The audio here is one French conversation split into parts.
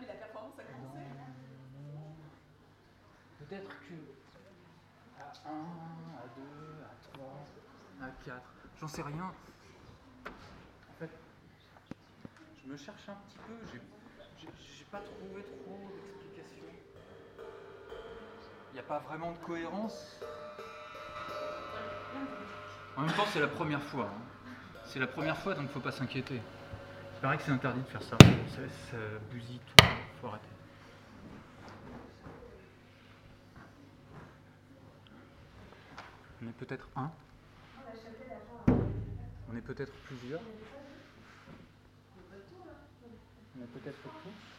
mais la performance a commencé. Peut-être que à 1, à 2, à 3, à 4, j'en sais rien. En fait, je me cherche un petit peu, j'ai pas trouvé trop d'explications. Il n'y a pas vraiment de cohérence. En même temps, c'est la première fois. hein. C'est la première fois, donc faut pas s'inquiéter. Il paraît que c'est interdit de faire ça. Ça, ça bousille tout. Faut arrêter. On est peut-être un? On est peut-être plusieurs? On est peut-être tous?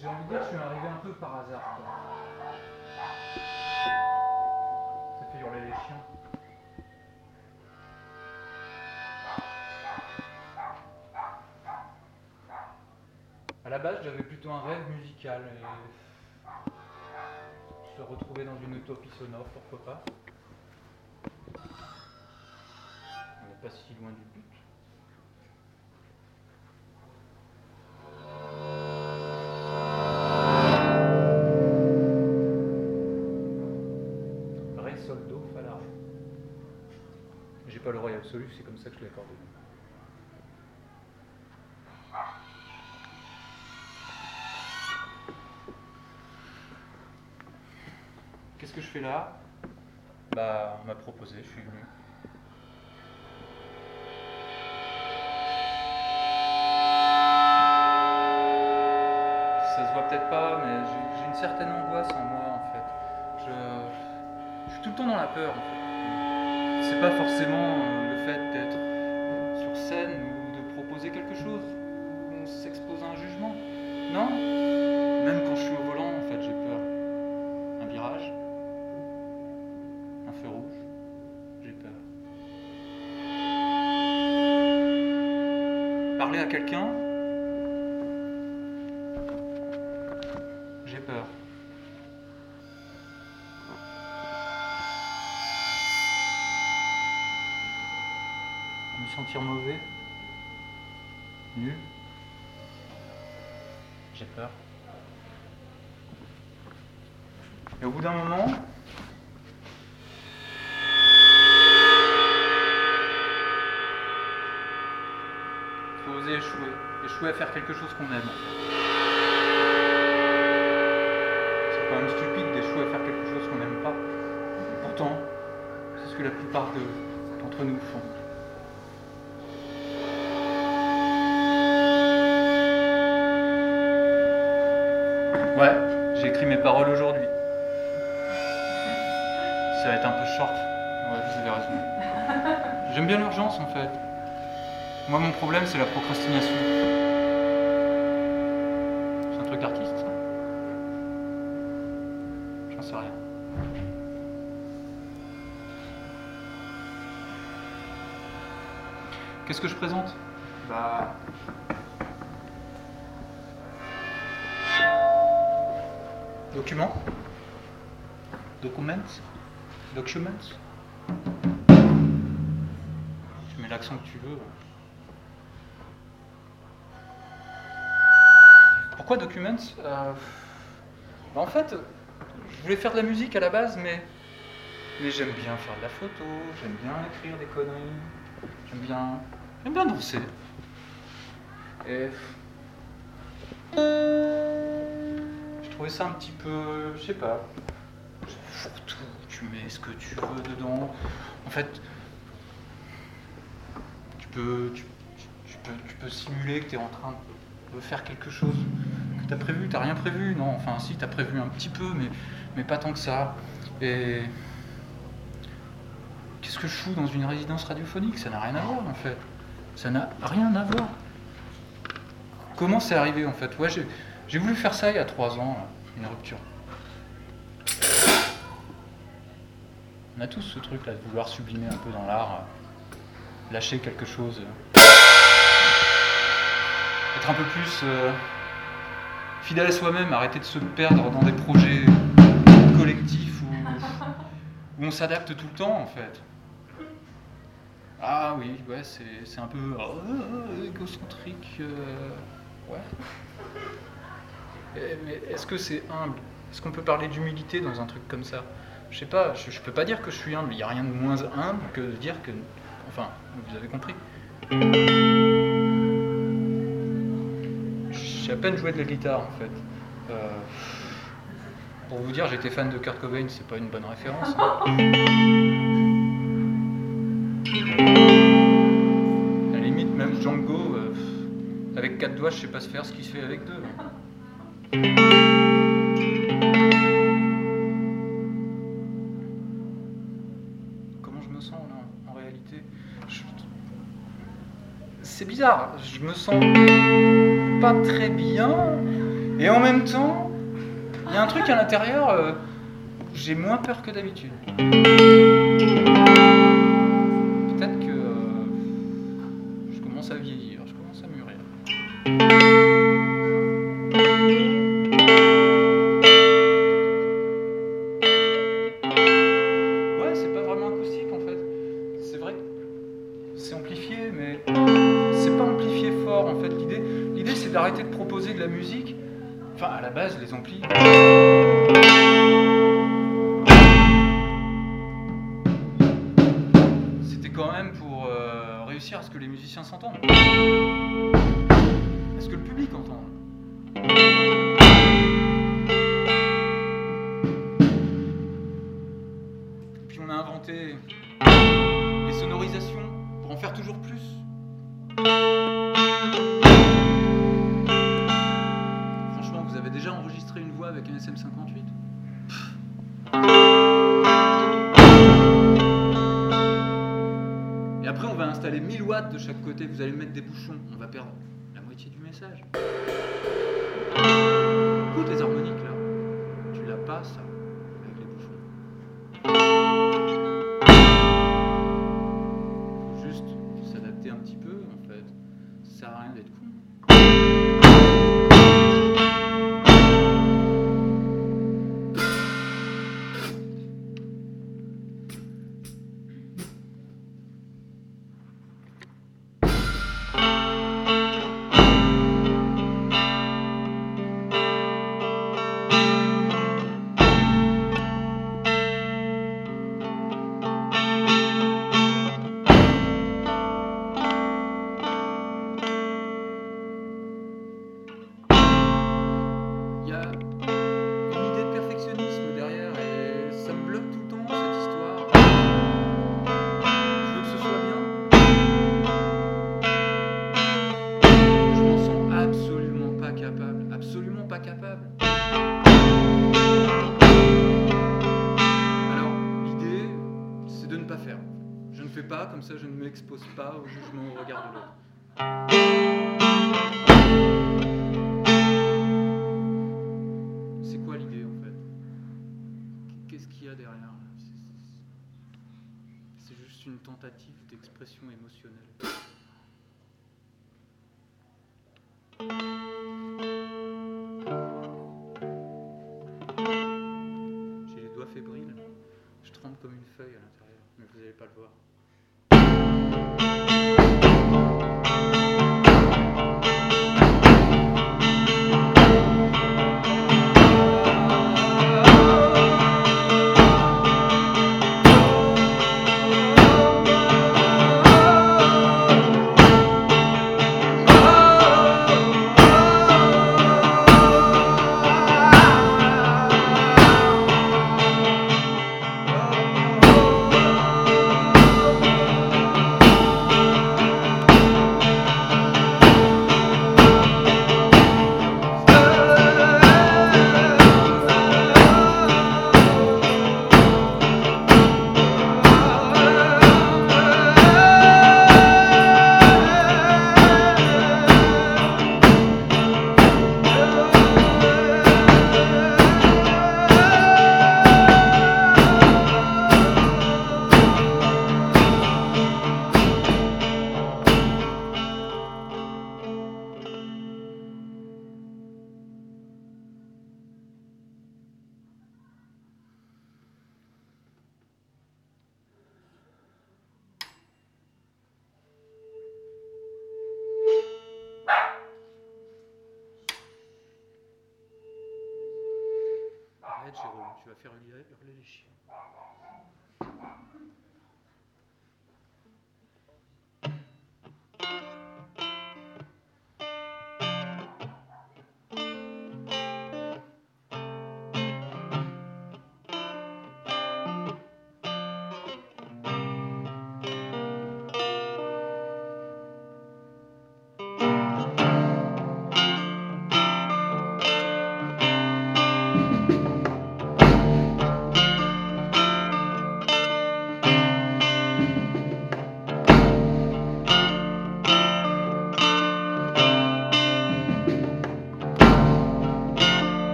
J'ai envie de dire que je suis arrivé un peu par hasard. Ça fait hurler les chiens. À la base, j'avais plutôt un rêve musical et se retrouver dans une utopie sonore, pourquoi pas. On n'est pas si loin du but. C'est comme ça que je l'ai accordé. Qu'est-ce que je fais là? Bah, on m'a proposé, je suis venu. Ça se voit peut-être pas, mais j'ai une certaine angoisse en moi en fait. Je, je suis tout le temps dans la peur en fait. C'est pas forcément euh, d'être sur scène ou de proposer quelque chose on s'expose à un jugement. Non? Même quand je suis au volant, en fait, j'ai peur. Un virage, un feu rouge, j'ai peur. Parler à quelqu'un, sentir mauvais, nul, j'ai peur. Et au bout d'un moment, faut oser échouer. Échouer à faire quelque chose qu'on aime. C'est quand même stupide d'échouer à faire quelque chose qu'on n'aime pas. Et pourtant, c'est ce que la plupart de- d'entre nous font. J'ai écrit mes paroles aujourd'hui. Ça va être un peu short. Ouais, vous avez raison. J'aime bien l'urgence en fait. Moi, mon problème, c'est la procrastination. C'est un truc d'artiste, ça? J'en sais rien. Qu'est-ce que je présente? Documents Documents Documents Tu mets l'accent que tu veux. Pourquoi Documents Euh, bah, En fait, je voulais faire de la musique à la base, mais, mais j'aime bien faire de la photo, j'aime bien écrire des conneries, j'aime bien, j'aime bien danser. Et trouvais ça un petit peu, je sais pas, fourre-tout, tu mets ce que tu veux dedans. En fait, tu peux, tu peux, tu peux simuler que tu es en train de faire quelque chose que tu as prévu. Tu rien prévu, non? Enfin, si, tu as prévu un petit peu, mais, mais pas tant que ça. Et qu'est-ce que je fous dans une résidence radiophonique? Ça n'a rien à voir, en fait. Ça n'a rien à voir. comment c'est arrivé en fait? Ouais, j'ai, voulu faire ça il y a trois ans, une rupture. On a tous ce truc là de vouloir sublimer un peu dans l'art, euh, lâcher quelque chose, euh, être un peu plus euh, fidèle à soi-même, arrêter de se perdre dans des projets collectifs où, on s'adapte tout le temps en fait. Ah oui, ouais, c'est, un peu égocentrique. ouais. Eh, Mais est-ce que c'est humble? Est-ce qu'on peut parler d'humilité dans un truc comme ça? Je sais pas, je, je peux pas dire que je suis humble. Il n'y a rien de moins humble que de dire que. Enfin, vous avez compris. J'ai à peine joué de la guitare en fait. Euh, pour vous dire, j'étais fan de Kurt Cobain, c'est pas une bonne référence. hein. À la limite, même Django, euh, avec quatre doigts, je sais pas se faire ce qu'il se fait avec deux. hein. Comment je me sens là, en réalité? C'est bizarre, je me sens pas très bien, et en même temps, il y a un truc à l'intérieur, euh, j'ai moins peur que d'habitude. Musique. Enfin, à la base, les amplis. C'était quand même pour euh, réussir à ce que les musiciens s'entendent. À ce que le public entende. Puis on a inventé les sonorisations pour en faire toujours plus. Un SM58 Et après, on va installer 1000 watts de chaque côté. Vous allez mettre des bouchons. On va perdre la moitié du message. Écoute les harmoniques là. Tu l'as pas ça m'expose pas au jugement au regard de l'autre. C'est quoi l'idée en fait? Qu'est-ce qu'il y a derrière? C'est juste une tentative d'expression émotionnelle.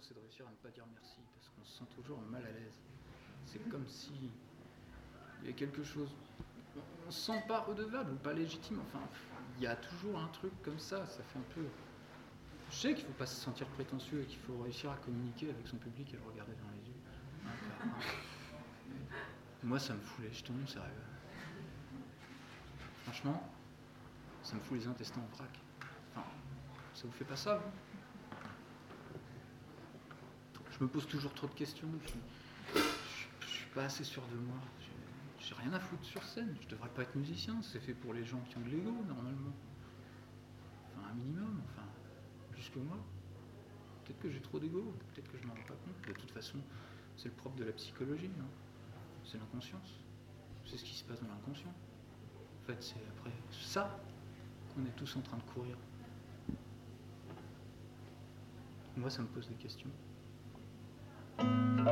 C'est de réussir à ne pas dire merci, parce qu'on se sent toujours mal à l'aise. C'est comme si il y a quelque chose, on ne se sent pas redevable ou pas légitime, enfin, il y a toujours un truc comme ça, ça fait un peu... Je sais qu'il ne faut pas se sentir prétentieux et qu'il faut réussir à communiquer avec son public et le regarder dans les yeux. Moi, ça me fout les jetons, sérieux. Franchement, ça me fout les intestins en vrac. Enfin, ça vous fait pas ça, vous? Je me pose toujours trop de questions. Je, je, suis pas assez sûr de moi. J'ai rien à foutre sur scène. Je devrais pas être musicien. C'est fait pour les gens qui ont de l'ego, normalement. Enfin, un minimum. Enfin, plus que moi. Peut-être que j'ai trop d'ego. Peut-être que je m'en rends pas compte. De toute façon, c'est le propre de la psychologie. Hein. C'est l'inconscience. C'est ce qui se passe dans l'inconscient. En fait, c'est après ça qu'on est tous en train de courir. Moi, ça me pose des questions. Tu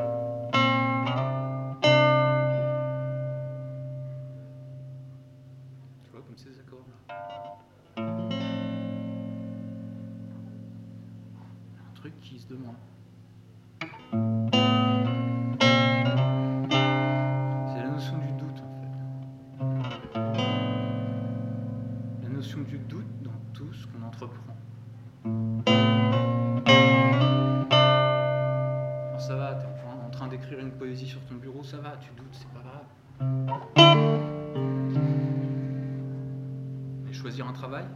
vois comme ces accords-là. Un truc qui se demande. Ça va, tu doutes, c'est pas grave. Mais choisir un travail?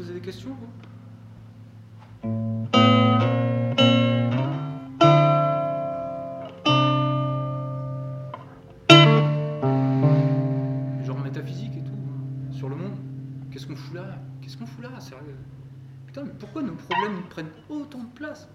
Poser des questions, vous? Genre métaphysique et tout, sur le monde. Qu'est-ce qu'on fout là? Qu'est-ce qu'on fout là, sérieux? Putain, mais pourquoi nos problèmes prennent autant de place?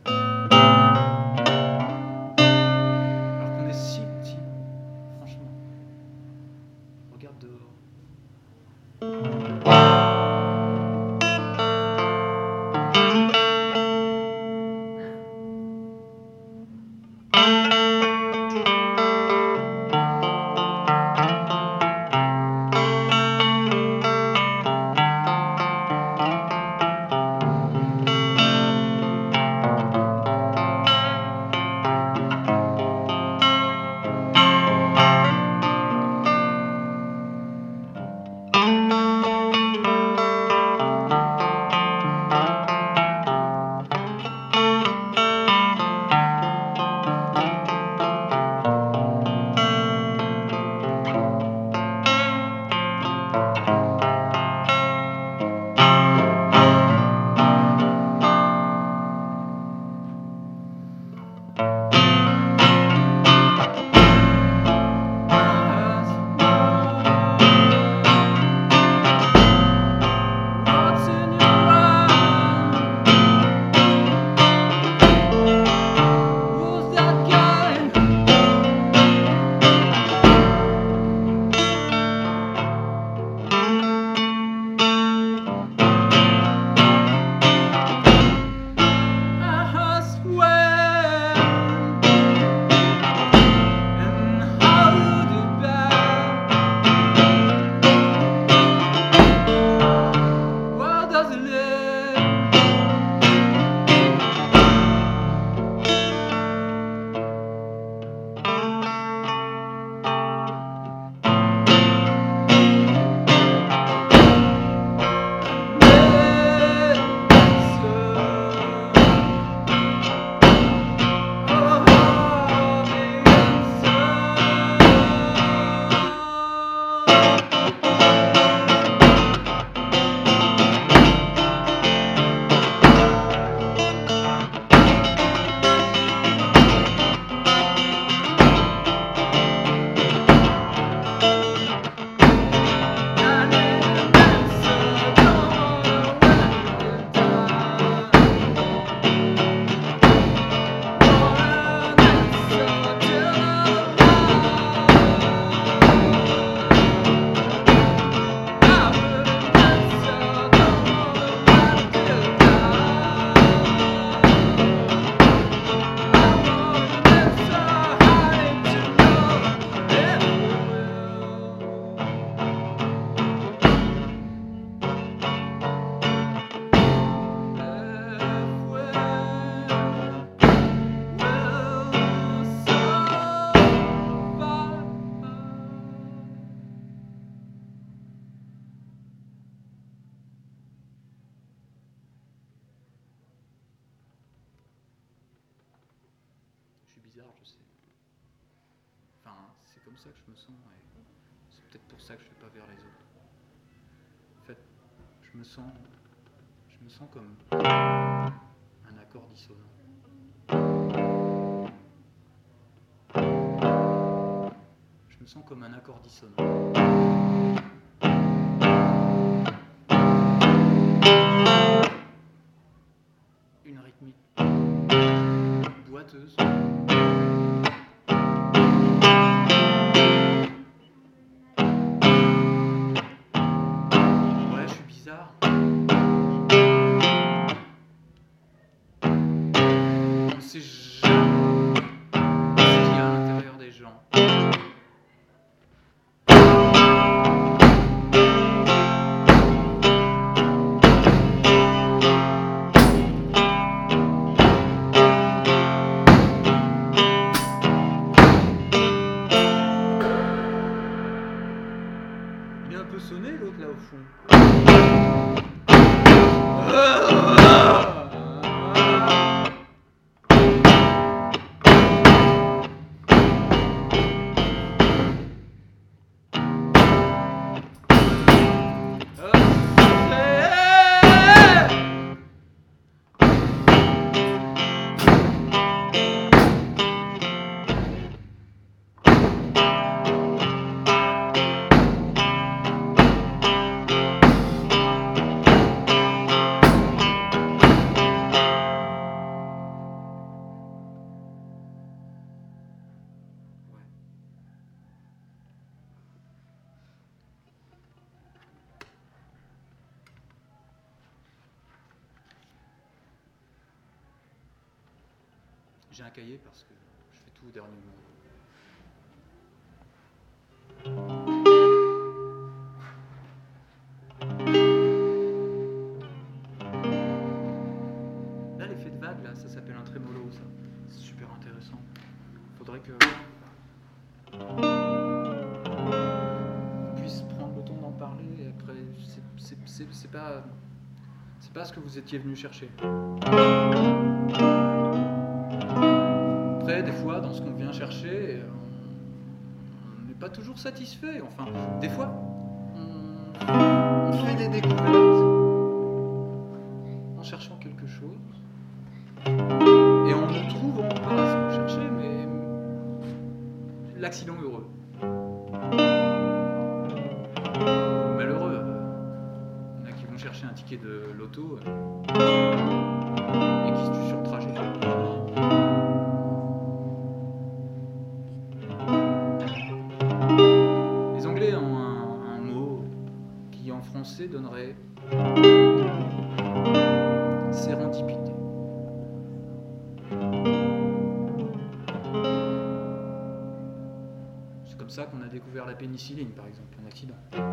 bizarre, je sais. Enfin, c'est comme ça que je me sens et c'est peut-être pour ça que je ne vais pas vers les autres. En fait, je me sens, je me sens comme un accord dissonant. Je me sens comme un accord dissonant. letters. cahier parce que je fais tout au dernier moment. Là, l'effet de vague, là, ça s'appelle un trémolo, ça. C'est super intéressant. Faudrait que. On puisse prendre le temps d'en parler et après, c'est pas. C'est pas ce que vous étiez venu chercher fois, dans ce qu'on vient chercher, euh, on n'est pas toujours satisfait. Enfin, des fois, on, fait des découvertes en cherchant quelque chose. Et on ne trouve pas ce qu'on cherchait, mais l'accident heureux. Malheureux. Euh, il y en a qui vont chercher un ticket de loto. Euh, pénicilline, par exemple, un accident.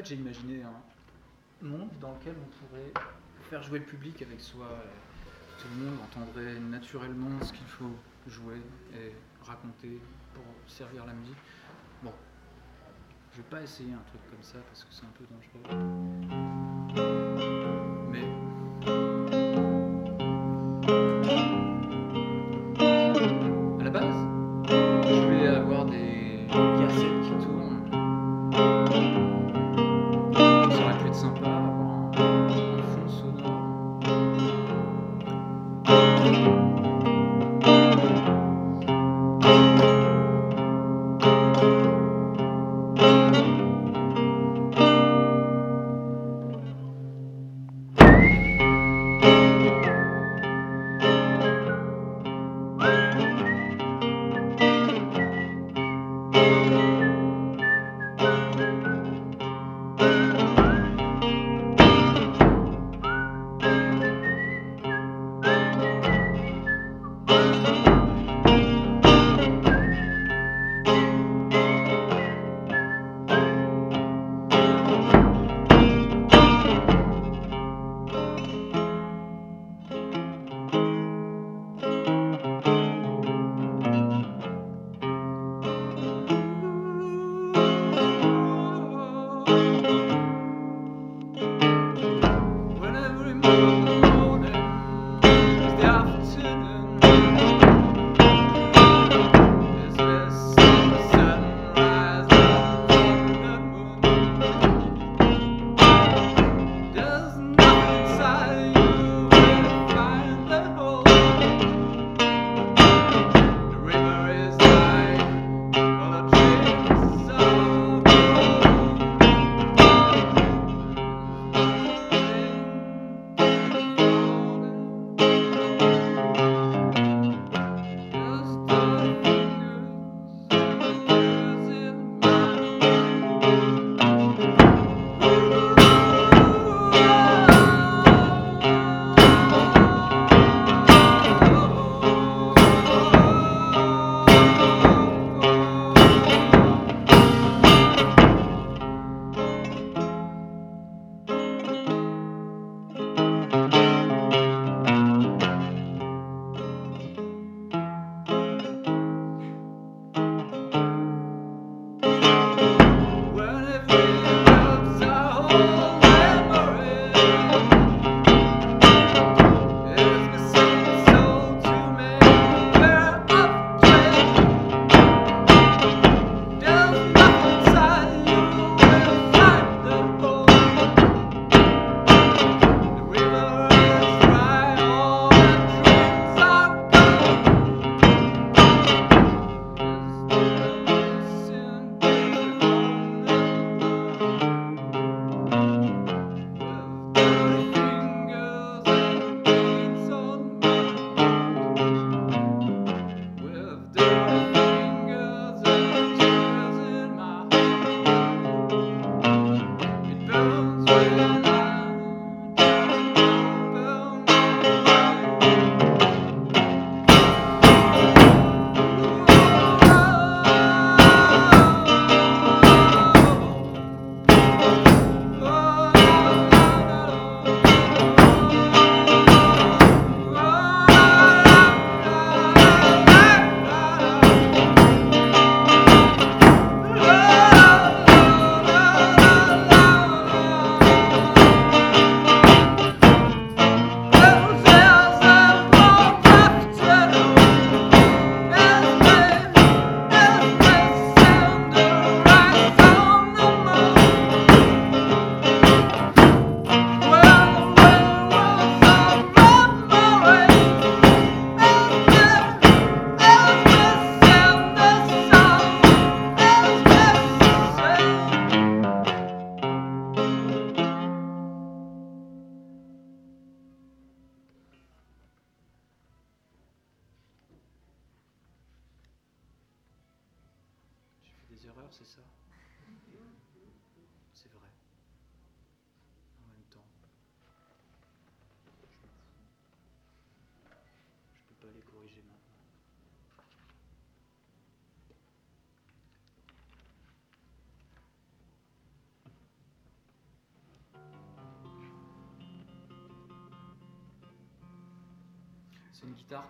Fait, j'ai imaginé un monde dans lequel on pourrait faire jouer le public avec soi. Tout le monde entendrait naturellement ce qu'il faut jouer et raconter pour servir la musique. Bon, je vais pas essayer un truc comme ça parce que c'est un peu dangereux. Mais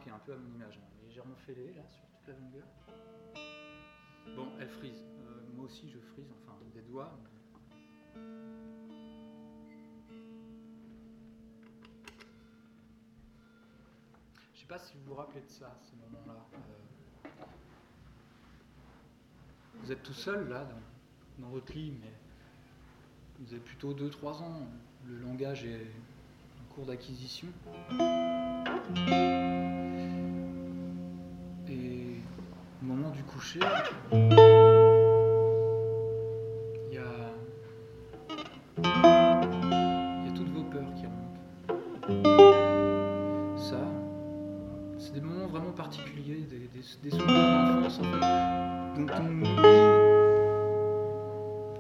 qui est un peu à mon image, hein, légèrement fêlée là sur toute la longueur. Bon, elle frise. Euh, moi aussi je frise, enfin des doigts. mais- Je sais pas si vous vous rappelez de ça, ces moments-là. Euh, Vous êtes tout seul là, dans, dans votre lit, mais vous avez plutôt 2-3 ans. Le langage est en cours d'acquisition. Il y a toutes vos peurs qui remontent. Ça, c'est des moments vraiment particuliers, des, des, des souvenirs d'enfance en fait, dont on oublie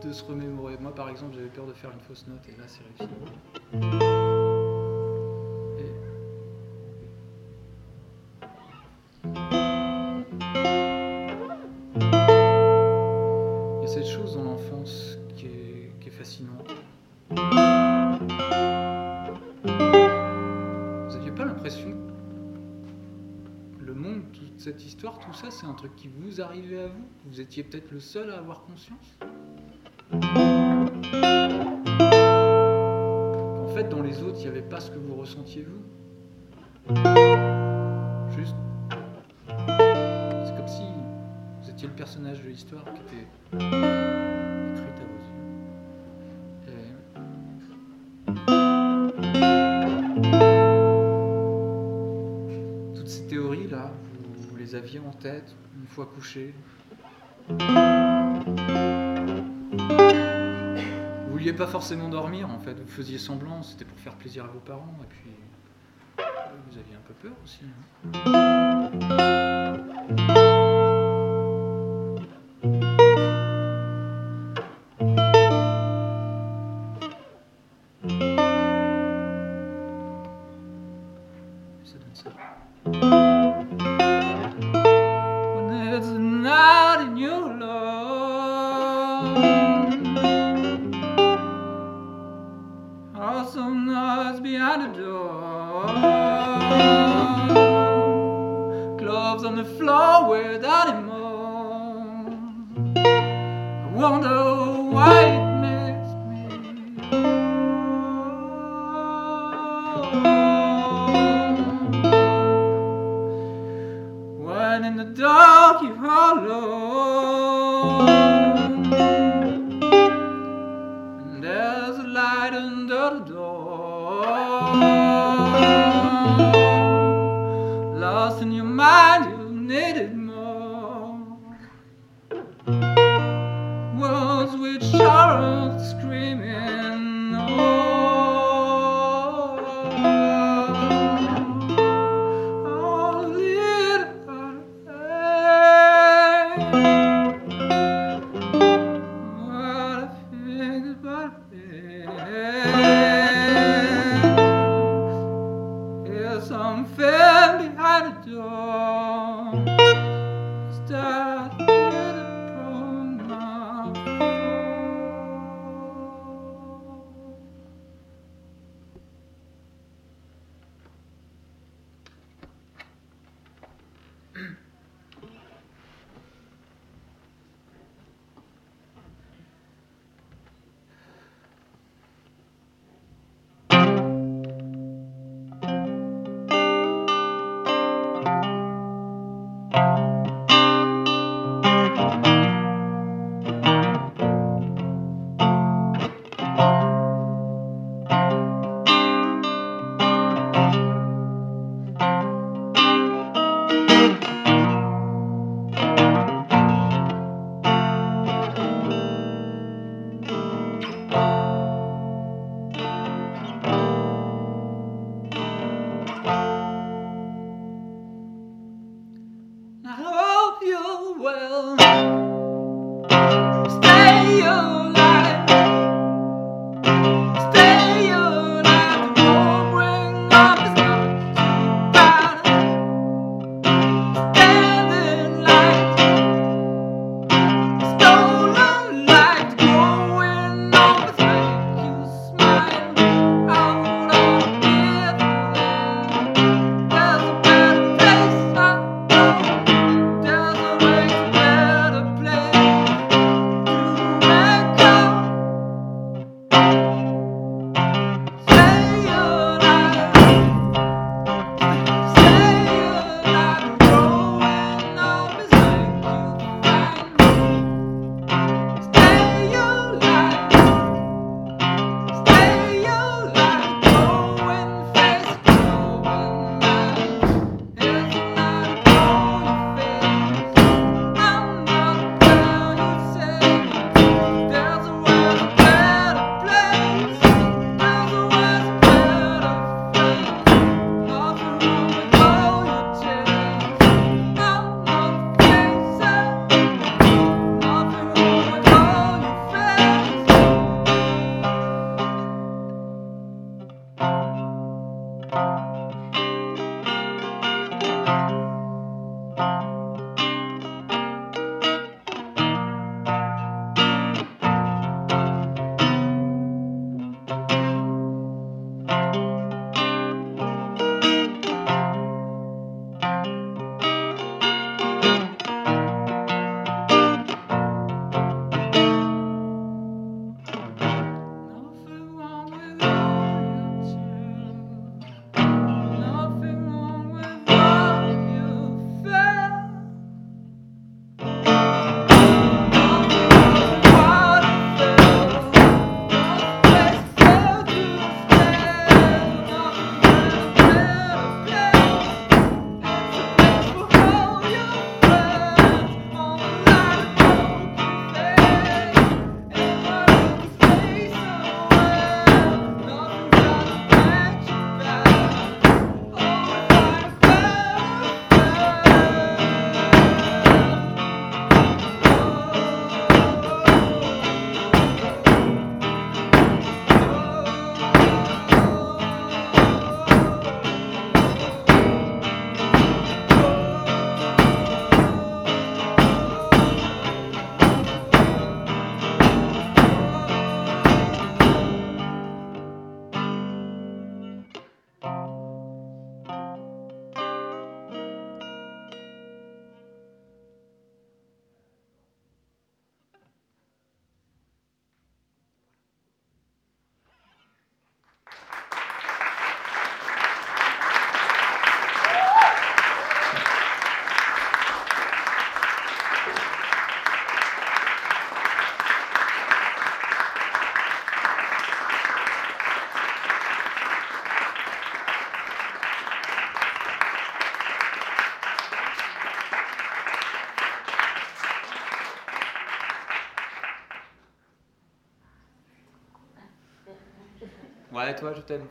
de se remémorer. Moi par exemple, j'avais peur de faire une fausse note et là c'est réussi. Tout ça, c'est un truc qui vous arrivait à vous Vous étiez peut-être le seul à avoir conscience? En fait, dans les autres, il n'y avait pas ce que vous ressentiez vous. Juste. C'est comme si vous étiez le personnage de l'histoire qui était en tête une fois couché. Vous vouliez pas forcément dormir en fait, vous faisiez semblant, c'était pour faire plaisir à vos parents et puis euh, vous aviez un peu peur aussi. hein. Toi, je t'aime.